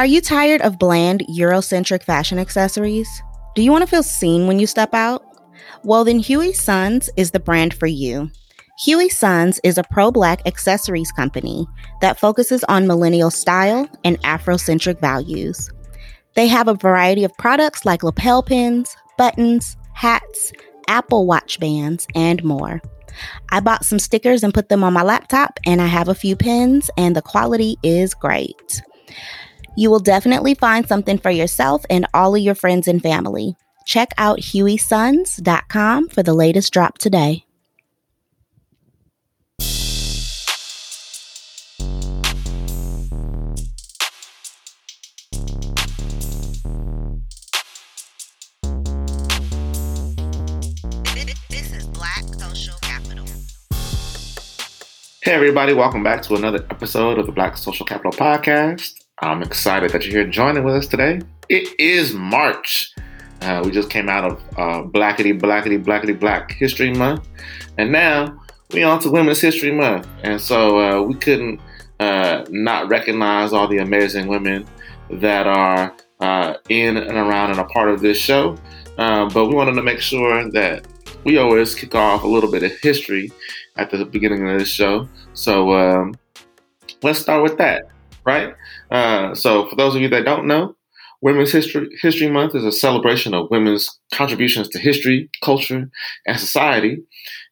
Are you tired of bland Eurocentric fashion accessories? Do you want to feel seen when you step out? Well, then Huey Sons is the brand for you. Huey Sons is a pro black accessories company that focuses on millennial style and Afrocentric values. They have a variety of products like lapel pins, buttons, hats, Apple Watch bands, and more. I bought some stickers and put them on my laptop, and I have a few pins, and the quality is great. You will definitely find something for yourself and all of your friends and family. Check out hueysons.com for the latest drop today. Hey, everybody, welcome back to another episode of the Black Social Capital Podcast. I'm excited that you're here joining with us today. It is March. Uh, we just came out of uh, Blackity, Blackity, Blackity Black History Month, and now we're on to Women's History Month. And so uh, we couldn't uh, not recognize all the amazing women that are uh, in and around and a part of this show. Uh, but we wanted to make sure that we always kick off a little bit of history at the beginning of this show. So um, let's start with that, right? Uh, so for those of you that don't know, Women's History History Month is a celebration of women's contributions to history, culture, and society,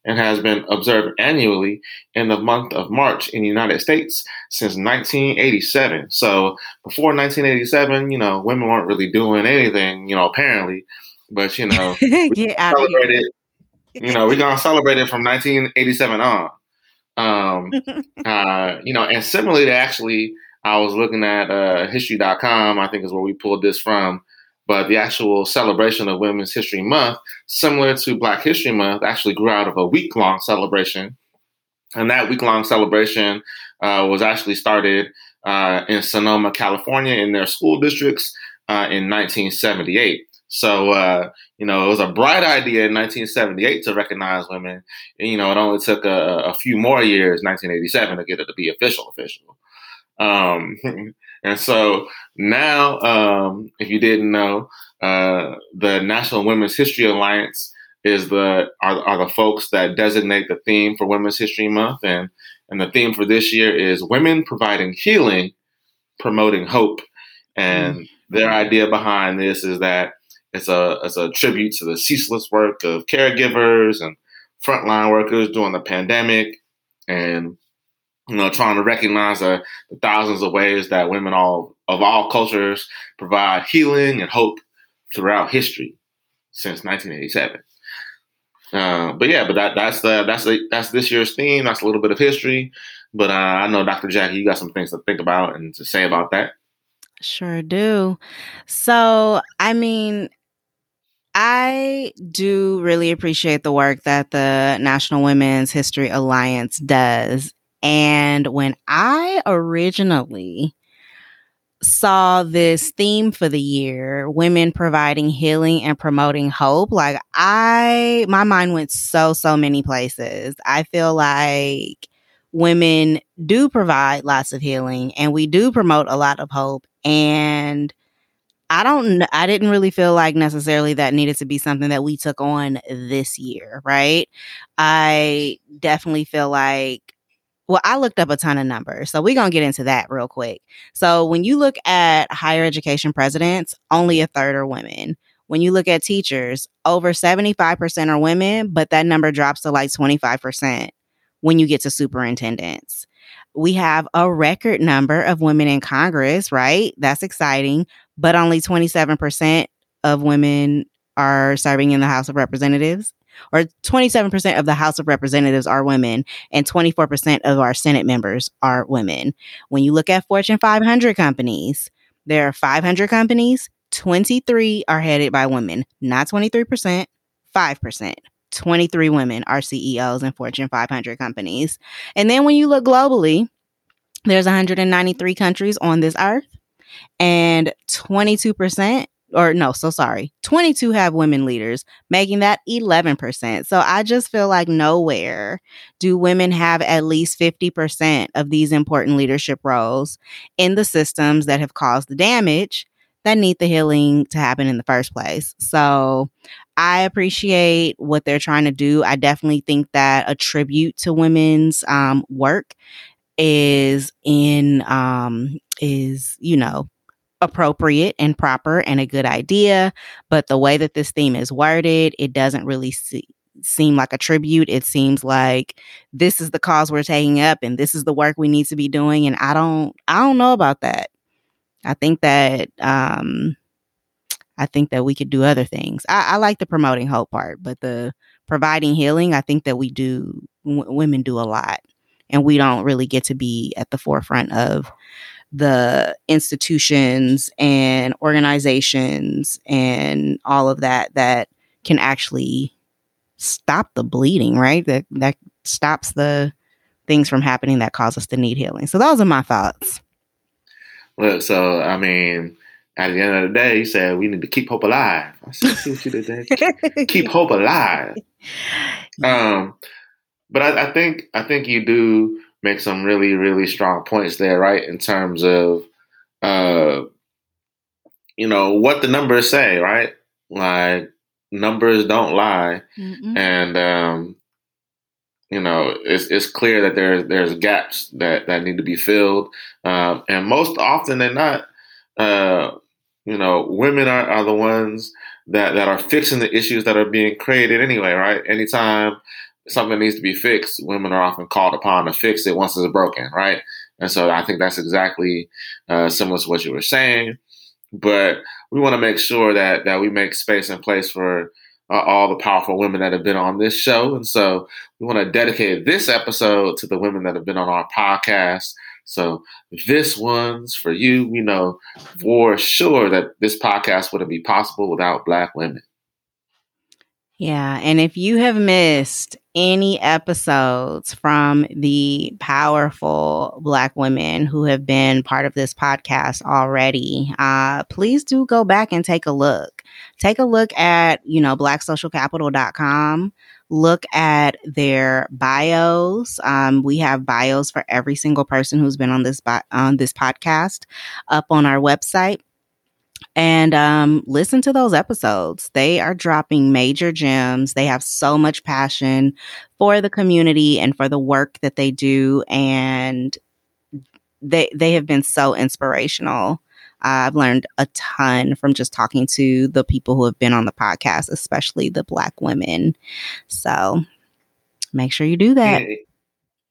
and has been observed annually in the month of March in the United States since 1987. So before 1987, you know, women weren't really doing anything, you know, apparently, but you know, we Get out of here. celebrated you know, we're gonna celebrate it from 1987 on. Um, uh, you know, and similarly to actually, I was looking at uh, history.com, I think is where we pulled this from. But the actual celebration of Women's History Month, similar to Black History Month, actually grew out of a week long celebration. And that week long celebration uh, was actually started uh, in Sonoma, California, in their school districts uh, in 1978. So, uh, you know, it was a bright idea in 1978 to recognize women. And, you know, it only took a, a few more years, 1987, to get it to be official, official. Um, and so now, um, if you didn't know, uh, the National Women's History Alliance is the are, are the folks that designate the theme for Women's History Month, and and the theme for this year is women providing healing, promoting hope. And their idea behind this is that it's a it's a tribute to the ceaseless work of caregivers and frontline workers during the pandemic, and you know trying to recognize the, the thousands of ways that women all of all cultures provide healing and hope throughout history since 1987. Uh, but yeah, but that, that's the that's the that's this year's theme. That's a little bit of history. But uh, I know Dr. Jackie, you got some things to think about and to say about that. Sure do. So, I mean, I do really appreciate the work that the National Women's History Alliance does. And when I originally saw this theme for the year, women providing healing and promoting hope, like I, my mind went so, so many places. I feel like women do provide lots of healing and we do promote a lot of hope. And I don't, I didn't really feel like necessarily that needed to be something that we took on this year, right? I definitely feel like, well, I looked up a ton of numbers. So we're going to get into that real quick. So when you look at higher education presidents, only a third are women. When you look at teachers, over 75% are women, but that number drops to like 25% when you get to superintendents. We have a record number of women in Congress, right? That's exciting, but only 27% of women are serving in the House of Representatives, or 27% of the House of Representatives are women, and 24% of our Senate members are women. When you look at Fortune 500 companies, there are 500 companies, 23 are headed by women, not 23%, 5%. 23 women are CEOs in Fortune 500 companies. And then when you look globally, there's 193 countries on this earth and 22% or no, so sorry, 22 have women leaders, making that 11%. So I just feel like nowhere do women have at least 50% of these important leadership roles in the systems that have caused the damage that need the healing to happen in the first place. So I appreciate what they're trying to do. I definitely think that a tribute to women's um, work is in um, is you know appropriate and proper and a good idea. But the way that this theme is worded, it doesn't really see, seem like a tribute. It seems like this is the cause we're taking up and this is the work we need to be doing. And I don't, I don't know about that. I think that, um, I think that we could do other things. I, I like the promoting hope part, but the providing healing, I think that we do, w- women do a lot and we don't really get to be at the forefront of the institutions and organizations and all of that that can actually stop the bleeding, right? That that stops the things from happening that cause us to need healing. So those are my thoughts. Look, so I mean, at the end of the day, he said we need to keep hope alive. I see what you did there. keep hope alive. Um, but I, I think I think you do make some really, really strong points there, right? In terms of, uh, you know, what the numbers say, right? Like numbers don't lie, mm and um, you know, it's it's clear that there's there's gaps that that need to be filled, um, and most often than not, uh, you know, women are, are the ones that that are fixing the issues that are being created anyway, right? Anytime something needs to be fixed, women are often called upon to fix it once it's broken, right? And so I think that's exactly uh, similar to what you were saying. But we want to make sure that that we make space and place for uh, all the powerful women that have been on this show. And so we want to dedicate this episode to the women that have been on our podcast. So this one's for you. We know for sure that this podcast wouldn't be possible without Black women. Yeah. And if you have missed any episodes from the powerful Black women who have been part of this podcast already, uh, please do go back and take a look. Take a look at, you know, blacksocialcapital.com. Look at their bios. Um, we have bios for every single person who's been on this bi- on this podcast up on our website and um, listen to those episodes. They are dropping major gems. They have so much passion for the community and for the work that they do, and they they have been so inspirational. I've learned a ton from just talking to the people who have been on the podcast, especially the Black women. So make sure you do that.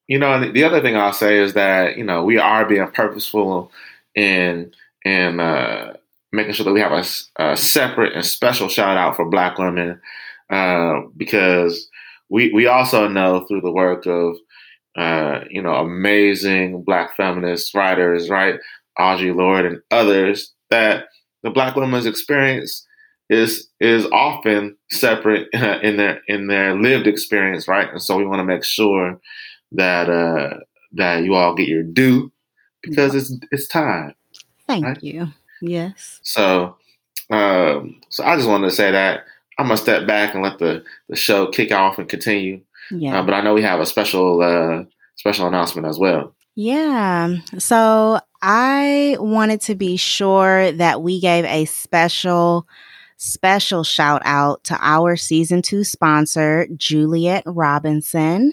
You know, the other thing I'll say is that you know we are being purposeful in in uh, making sure that we have a, a separate and special shout out for Black women uh, because we we also know through the work of uh, you know amazing Black feminist writers, right, Audre Lorde and others, that the Black woman's experience is is often separate in their in their lived experience, right? And so we want to make sure that uh, that you all get your due because it's it's time. Thank right? you. Yes. So, um, so I just wanted to say that I'm gonna step back and let the the show kick off and continue. Yeah. Uh, but I know we have a special uh, special announcement as well. Yeah. So I wanted to be sure that we gave a special special shout out to our season two sponsor, Juliet Robinson.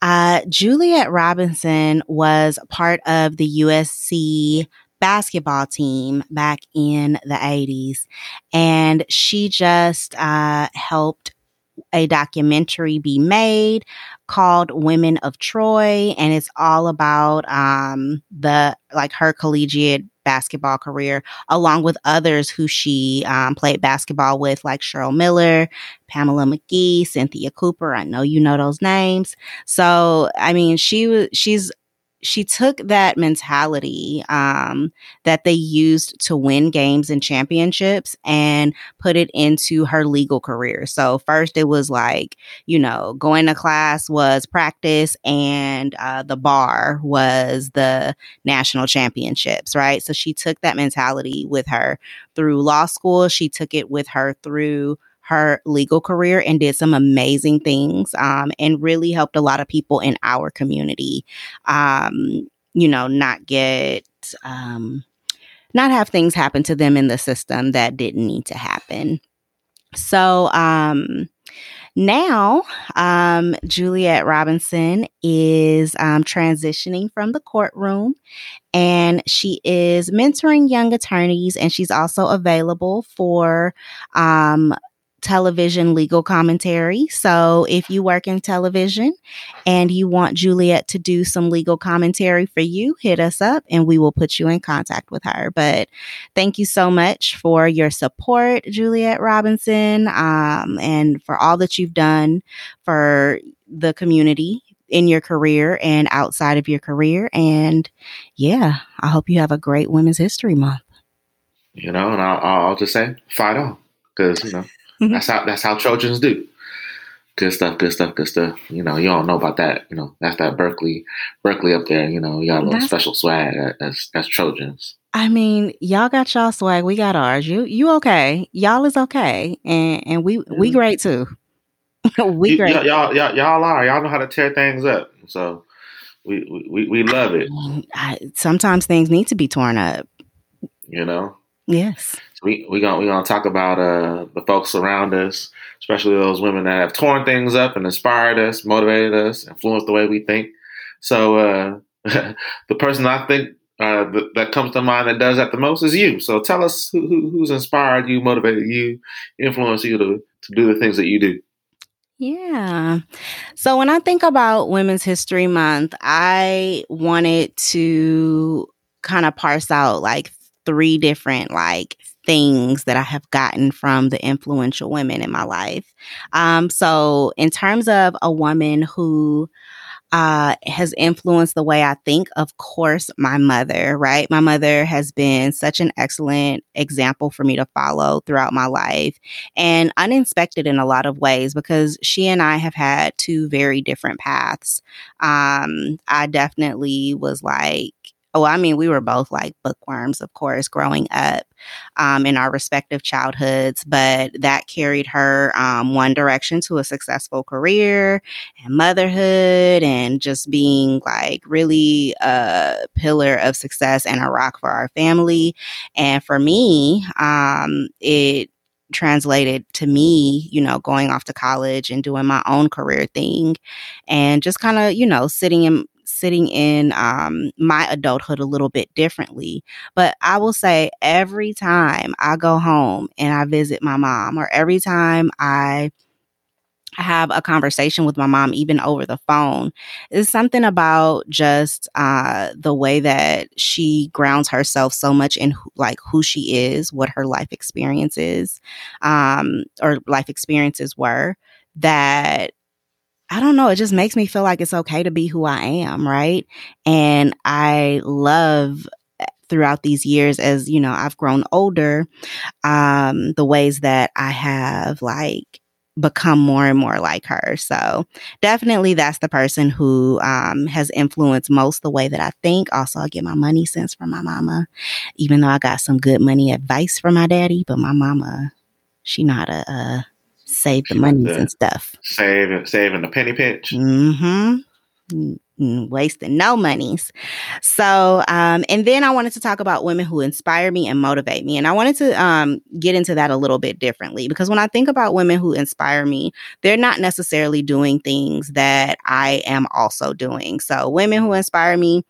Uh, Juliet Robinson was part of the USC basketball team back in the 80s. And she just uh, helped a documentary be made called Women of Troy. And it's all about um, the like her collegiate basketball career, along with others who she um, played basketball with, like Cheryl Miller, Pamela McGee, Cynthia Cooper. I know you know those names. So, I mean, she was she's she took that mentality um, that they used to win games and championships and put it into her legal career. So first, it was like you know going to class was practice, and uh, the bar was the national championships, right? So she took that mentality with her through law school. She took it with her through her legal career and did some amazing things um, and really helped a lot of people in our community, um, you know, not get, um, not have things happen to them in the system that didn't need to happen. So, um, now, um, Juliet Robinson is um, transitioning from the courtroom and she is mentoring young attorneys and she's also available for um, television legal commentary. So if you work in television and you want Juliet to do some legal commentary for you, hit us up and we will put you in contact with her. But thank you so much for your support, Juliet Robinson, um, and for all that you've done for the community in your career and outside of your career. And yeah, I hope you have a great Women's History Month. You know, and I'll, I'll just say, fight on, because you know Mm-hmm. That's how that's how Trojans do. Good stuff, good stuff, good stuff. You know, you all know about that. You know, that's that Berkeley, Berkeley up there. You know, y'all a little special swag. That's that's Trojans. I mean, y'all got y'all swag. We got ours. You you okay? Y'all is okay, and and we we great too. we great. Y- y'all y'all y'all are. Y'all know how to tear things up. So we we we love it. I, sometimes things need to be torn up. You know. Yes we we gonna we gonna talk about uh, the folks around us, especially those women that have torn things up and inspired us, motivated us, influenced the way we think. So uh, the person I think uh, th- that comes to mind that does that the most is you. So tell us who, who, who's inspired you, motivated you, influenced you to to do the things that you do. Yeah. So when I think about Women's History Month, I wanted to kind of parse out like three different like things that I have gotten from the influential women in my life. Um, so, in terms of a woman who uh, has influenced the way I think, of course, my mother, right? My mother has been such an excellent example for me to follow throughout my life and unexpected in a lot of ways because she and I have had two very different paths. Um, I definitely was like, oh, I mean, we were both like bookworms, of course, growing up um, in our respective childhoods, but that carried her um, one direction to a successful career and motherhood and just being like really a pillar of success and a rock for our family. And for me, um, it translated to me, you know, going off to college and doing my own career thing and just kind of, you know, sitting in sitting in um, my adulthood a little bit differently. But I will say every time I go home and I visit my mom, or every time I have a conversation with my mom, even over the phone, is something about just uh, the way that she grounds herself so much in like who she is, what her life experience is, um, or life experiences were that I don't know, it just makes me feel like it's okay to be who I am, right? And I love eh, throughout these years as, you know, I've grown older, um, the ways that I have like become more and more like her. So definitely that's the person who um, has influenced most the way that I think. Also, I get my money sense from my mama, even though I got some good money advice from my daddy, but my mama, she not a, uh, save the monies and stuff. Saving, saving the penny pinch. Mm-hmm. Mm, wasting no monies. So, um, and then I wanted to talk about women who inspire me and motivate me. And I wanted to um, get into that a little bit differently because when I think about women who inspire me, they're not necessarily doing things that I am also doing. So, women who inspire me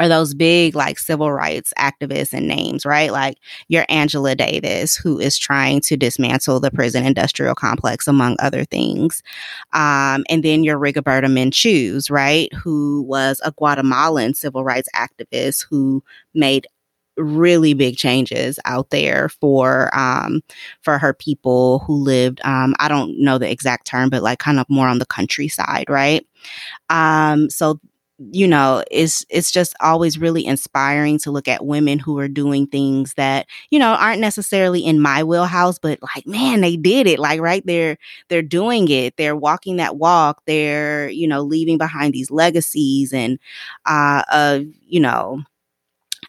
are those big like civil rights activists and names, right? Like your Angela Davis, who is trying to dismantle the prison industrial complex, among other things. Um, and then your Rigoberta Menchú's, right? Who was a Guatemalan civil rights activist who made really big changes out there for um for her people who lived um I don't know the exact term but like kind of more on the countryside right um so you know, it's it's just always really inspiring to look at women who are doing things that, you know, aren't necessarily in my wheelhouse, but like, man, they did it. Like right there, they're doing it. They're walking that walk. They're, you know, leaving behind these legacies and uh of, you know,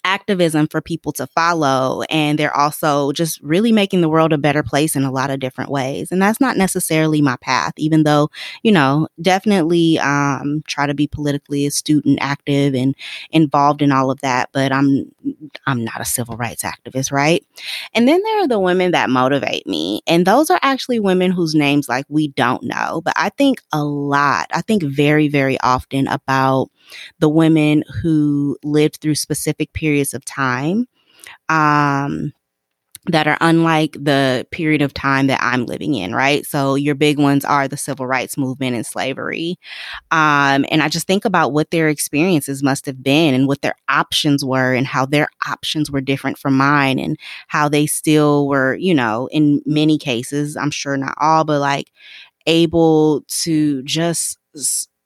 activism for people to follow. And they're also just really making the world a better place in a lot of different ways. And that's not necessarily my path, even though, you know, definitely um, try to be politically astute and active and involved in all of that. But I'm I'm not a civil rights activist, right? And then there are the women that motivate me. And those are actually women whose names like we don't know. But I think a lot, I think very, very often about the women who lived through specific periods of time um, that are unlike the period of time that I'm living in, right? So your big ones are the civil rights movement and slavery. Um, and I just think about what their experiences must have been and what their options were and how their options were different from mine and how they still were, you know, in many cases, I'm sure not all, but like able to just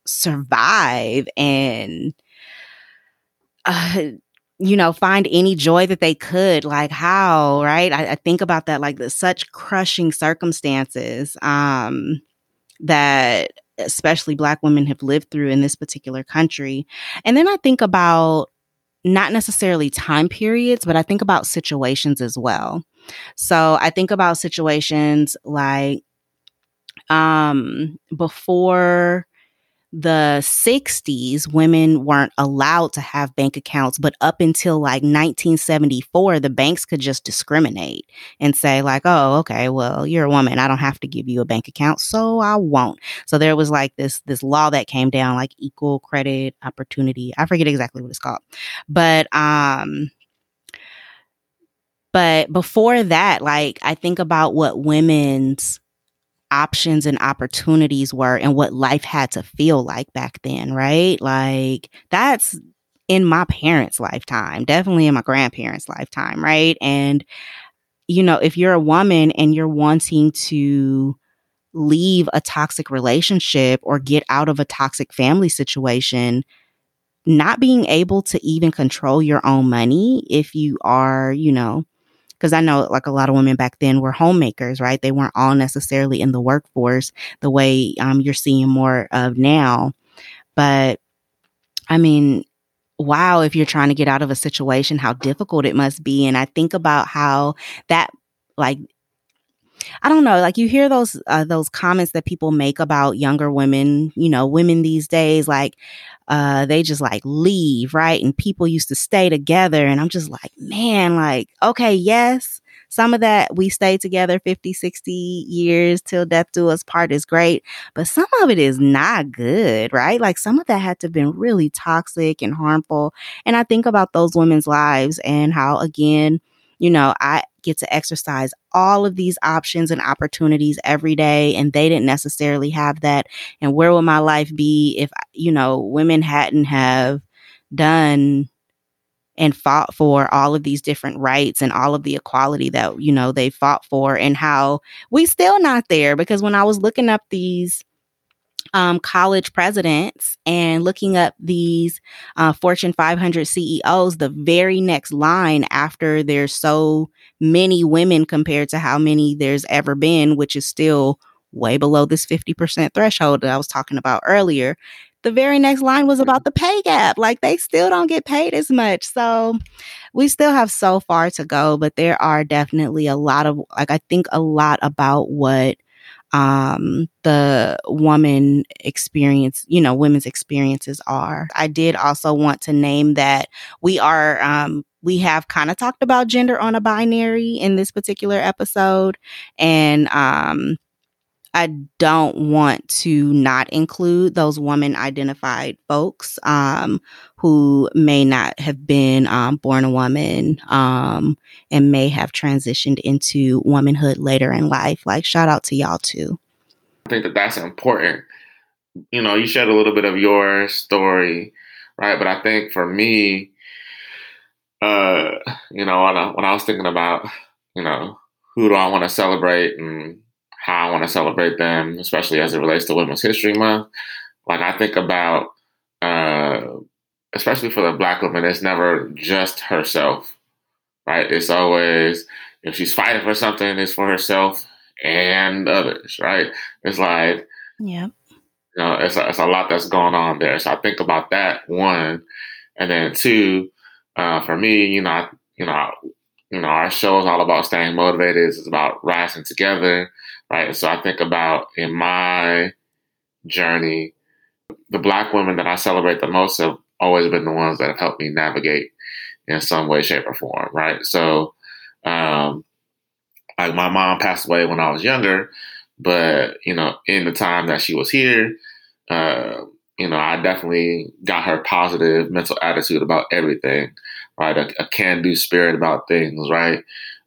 survive and uh, you know find any joy that they could like how right? I, I think about that like the such crushing circumstances um that especially black women have lived through in this particular country. And then i think about not necessarily time periods but i think about situations as well. So i think about situations like um before the 60s, women weren't allowed to have bank accounts, but up until like 1974, the banks could just discriminate and say, like, oh, okay, well, you're a woman. I don't have to give you a bank account, so I won't. So there was like this this law that came down, like equal credit opportunity. I forget exactly what it's called. But um but before that, like I think about what women's options and opportunities were and what life had to feel like back then, right? Like that's in my parents' lifetime, definitely in my grandparents' lifetime, right? And you know, if you're a woman and you're wanting to leave a toxic relationship or get out of a toxic family situation, not being able to even control your own money if you are, you know, because I know like a lot of women back then were homemakers, right? They weren't all necessarily in the workforce the way um, you're seeing more of now. But I mean, wow, if you're trying to get out of a situation, how difficult it must be. And I think about how that like I don't know, like you hear those uh, those comments that people make about younger women, you know, women these days like uh they just like leave, right? And people used to stay together and I'm just like, man, like okay, yes, some of that we stay together 50, 60 years till death do us part is great, but some of it is not good, right? Like some of that had to have been really toxic and harmful. And I think about those women's lives and how again, you know, I get to exercise all of these options and opportunities every day, and they didn't necessarily have that. And where would my life be if, you know, women hadn't have done and fought for all of these different rights and all of the equality that you know they fought for and how we still not there because when i was looking up these um, college presidents and looking up these uh, Fortune 500 CEOs, the very next line after there's so many women compared to how many there's ever been, which is still way below this 50% threshold that I was talking about earlier. The very next line was about the pay gap. Like they still don't get paid as much. So we still have so far to go, but there are definitely a lot of, like, I think a lot about what um, the woman experience, you know, women's experiences are. I did also want to name that we are, um, we have kind of talked about gender on a binary in this particular episode. And, um, I don't want to not include those woman identified folks um, who may not have been um, born a woman um, and may have transitioned into womanhood later in life. Like, shout out to y'all too. I think that that's important. You know, you shared a little bit of your story, right? But I think for me, uh, you know, when I, when I was thinking about, you know, who do I want to celebrate and how I want to celebrate them, especially as it relates to Women's History Month. Like I think about uh, especially for the black woman, it's never just herself, right? It's always if she's fighting for something, it's for herself and others, right? It's like, yeah, you know, it's a, it's a lot that's going on there. So I think about that one, and then two, uh, for me, you know, I, you know, you know, our show is all about staying motivated. It's about rising together, right? So I think about in my journey, the black women that I celebrate the most have always been the ones that have helped me navigate in some way, shape, or form, right? So, um, like my mom passed away when I was younger, but you know, in the time that she was here, uh, you know, I definitely got her positive mental attitude about everything, right? A, a can-do spirit about things, right?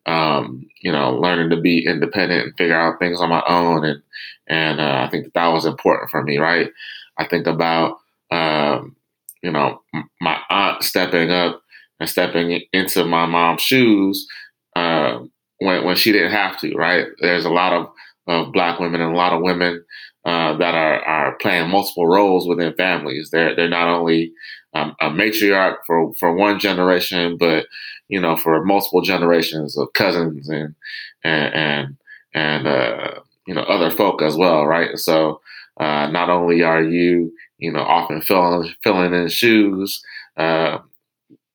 Um, you know, learning to be independent and figure out things on my own, and and uh, I think that, that was important for me, right? I think about um, you know my aunt stepping up and stepping into my mom's shoes uh, when when she didn't have to, right? There's a lot of, of black women and a lot of women uh, that are are playing multiple roles within families. They're they're not only um, a matriarch for for one generation, but you know for multiple generations of cousins and and and, and uh, you know other folk as well, right? So uh, not only are you you know often filling filling in shoes.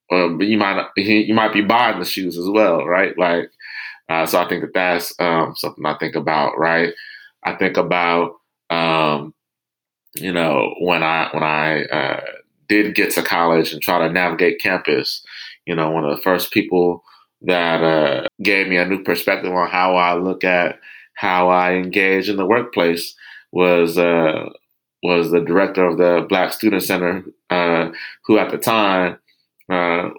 But you might you might be buying the shoes as well, right? Like, uh, so I think that that's um, something I think about, right? I think about um, you know, when I when I uh, did get to college and try to navigate campus, you know, one of the first people that uh, gave me a new perspective on how I look at how I engage in the workplace was uh, was the director of the Black Student Center, uh, who at the time uh,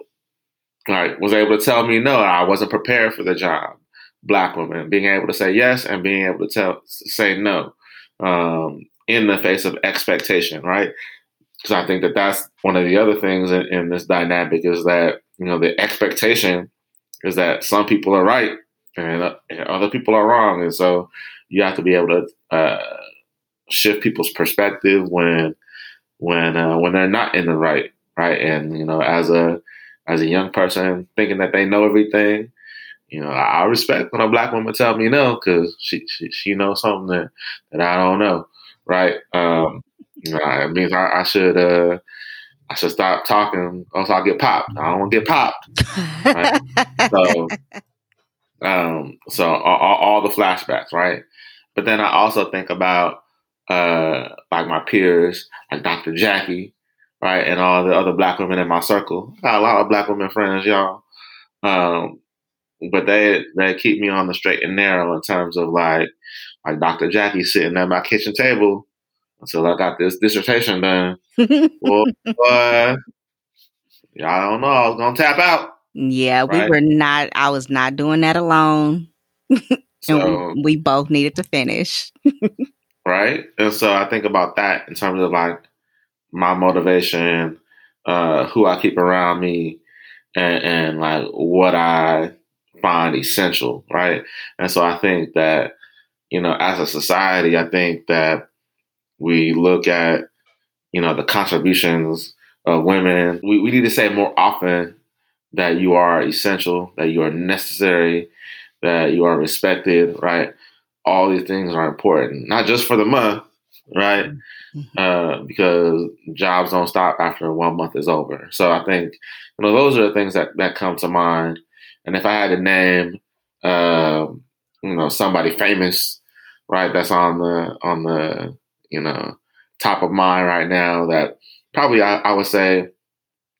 like was able to tell me no, I wasn't prepared for the job. Black women being able to say yes and being able to tell say no um, in the face of expectation, right? Because I think that that's one of the other things in, in, this dynamic is that you know the expectation is that some people are right and, uh, and other people are wrong, and so you have to be able to uh, shift people's perspective when when uh, when they're not in the right, right? And you know, as a as a young person thinking that they know everything, you know, I respect when a black woman tell me no because she, she, she knows something that, that I don't know, right? Um, you know, it means I, I should uh, I should stop talking, or else I'll get popped. I don't want to get popped. Right? so, um, so all, all, the flashbacks, right? But then I also think about uh, like my peers, like Dr. Jackie, right, and all the other black women in my circle. I got a lot of black women friends, y'all. Um, but they they keep me on the straight and narrow in terms of like like Dr. Jackie sitting at my kitchen table until I got this dissertation done. well, uh, I don't know. I was gonna tap out. Yeah, right? we were not. I was not doing that alone, and so, we, we both needed to finish. right, and so I think about that in terms of like my motivation, uh, who I keep around me, and, and like what I find essential, right? And so I think that, you know, as a society, I think that we look at, you know, the contributions of women. We, we need to say more often that you are essential, that you are necessary, that you are respected, right? All these things are important, not just for the month, right? Mm-hmm. Uh, because jobs don't stop after one month is over. So I think, you know, those are the things that, that come to mind and if I had to name, uh, you know, somebody famous, right, that's on the on the you know top of mind right now, that probably I, I would say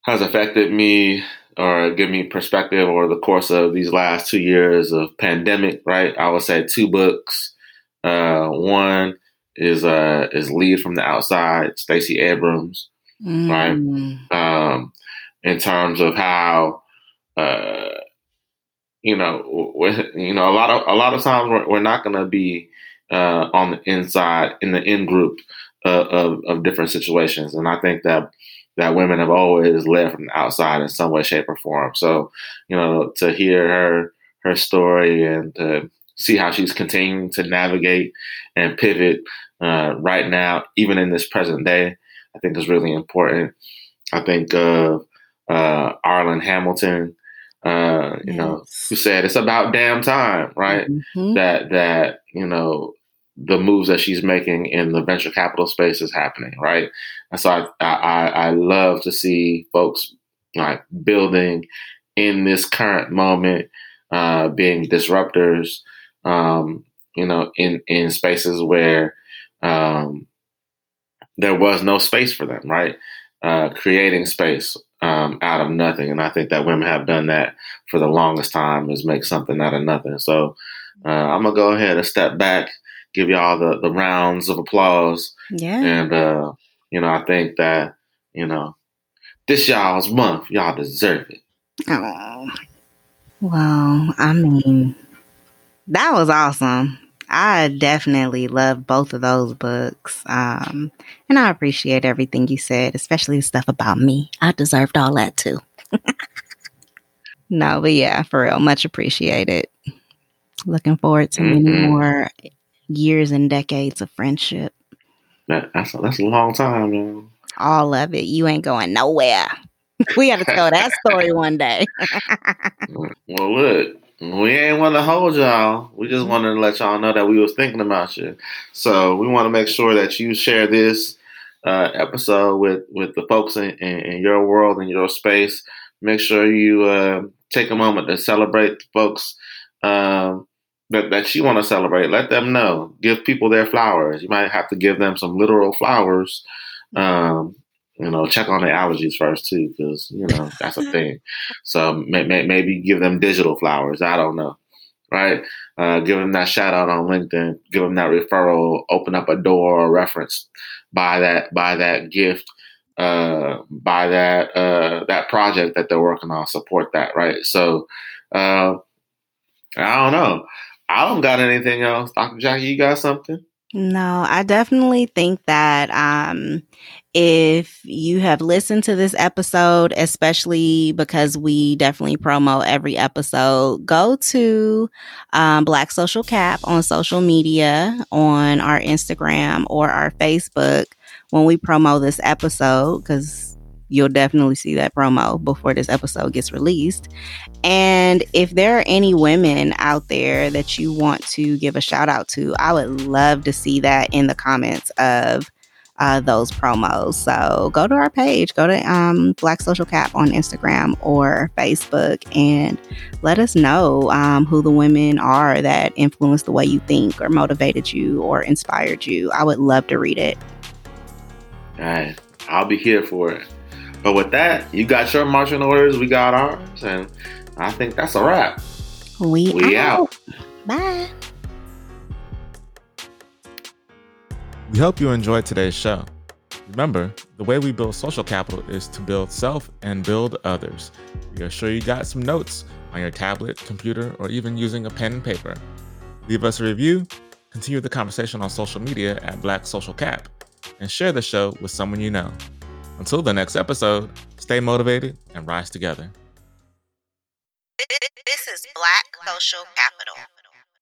has affected me or give me perspective over the course of these last two years of pandemic, right? I would say two books. Uh, one is uh, is Lead from the Outside, Stacey Abrams, mm. right? Um, in terms of how uh, you know, you know, a lot of a lot of times we're, we're not going to be uh, on the inside in the in group uh, of of different situations, and I think that that women have always led from the outside in some way, shape, or form. So, you know, to hear her her story and to see how she's continuing to navigate and pivot uh, right now, even in this present day, I think is really important. I think of uh, Arlan Hamilton. Uh, you yes. know, who said it's about damn time, right? Mm-hmm. That that you know the moves that she's making in the venture capital space is happening, right? And so I I, I love to see folks like building in this current moment, uh, being disruptors, um, you know, in in spaces where um, there was no space for them, right? Uh, creating space um, out of nothing, and I think that women have done that for the longest time is make something out of nothing. So uh, I'm gonna go ahead and step back give y'all the, the rounds of applause. Yeah. And, uh, you know, I think that, you know, this y'all's month, y'all deserve it. Oh. Well, I mean, that was awesome. I definitely love both of those books. Um, and I appreciate everything you said, especially the stuff about me. I deserved all that too. no, but yeah, for real, much appreciated. Looking forward to mm-hmm. many more years and decades of friendship. That, that's a, that's a long time, man. All of it. You ain't going nowhere. we got to tell that story one day. well, look, we ain't want to hold y'all. We just wanted to let y'all know that we was thinking about you. So we want to make sure that you share this uh, episode with with the folks in, in, in, your world in your space. Make sure you uh, take a moment to celebrate the folks um, that, that you want to celebrate, let them know. Give people their flowers. You might have to give them some literal flowers. Um, you know, check on their allergies first too, because you know that's a thing. So may, may, maybe give them digital flowers. I don't know, right? Uh, give them that shout out on LinkedIn. Give them that referral. Open up a door or reference. Buy that. Buy that gift. Uh, buy that uh, that project that they're working on. Support that, right? So uh, I don't know. I don't got anything else. Dr. Jackie, you got something? No, I definitely think that um, if you have listened to this episode, especially because we definitely promo every episode, go to um, Black Social Cap on social media, on our Instagram or our Facebook when we promo this episode, because you'll definitely see that promo before this episode gets released. And if there are any women out there that you want to give a shout out to, I would love to see that in the comments of uh, those promos. So go to our page, go to um, Black Social Cap on Instagram or Facebook, and let us know um, who the women are that influenced the way you think or motivated you or inspired you. I would love to read it. All right. I'll be here for it. But with that, you got your marching orders, we got ours, and I think that's a wrap. We, we out. out. Bye. We hope you enjoyed today's show. Remember, the way we build social capital is to build self and build others. We are sure you got some notes on your tablet, computer, or even using a pen and paper. Leave us a review, continue the conversation on social media at Black Social Cap, and share the show with someone you know. Until the next episode, stay motivated and rise together. This is Black Social Capital.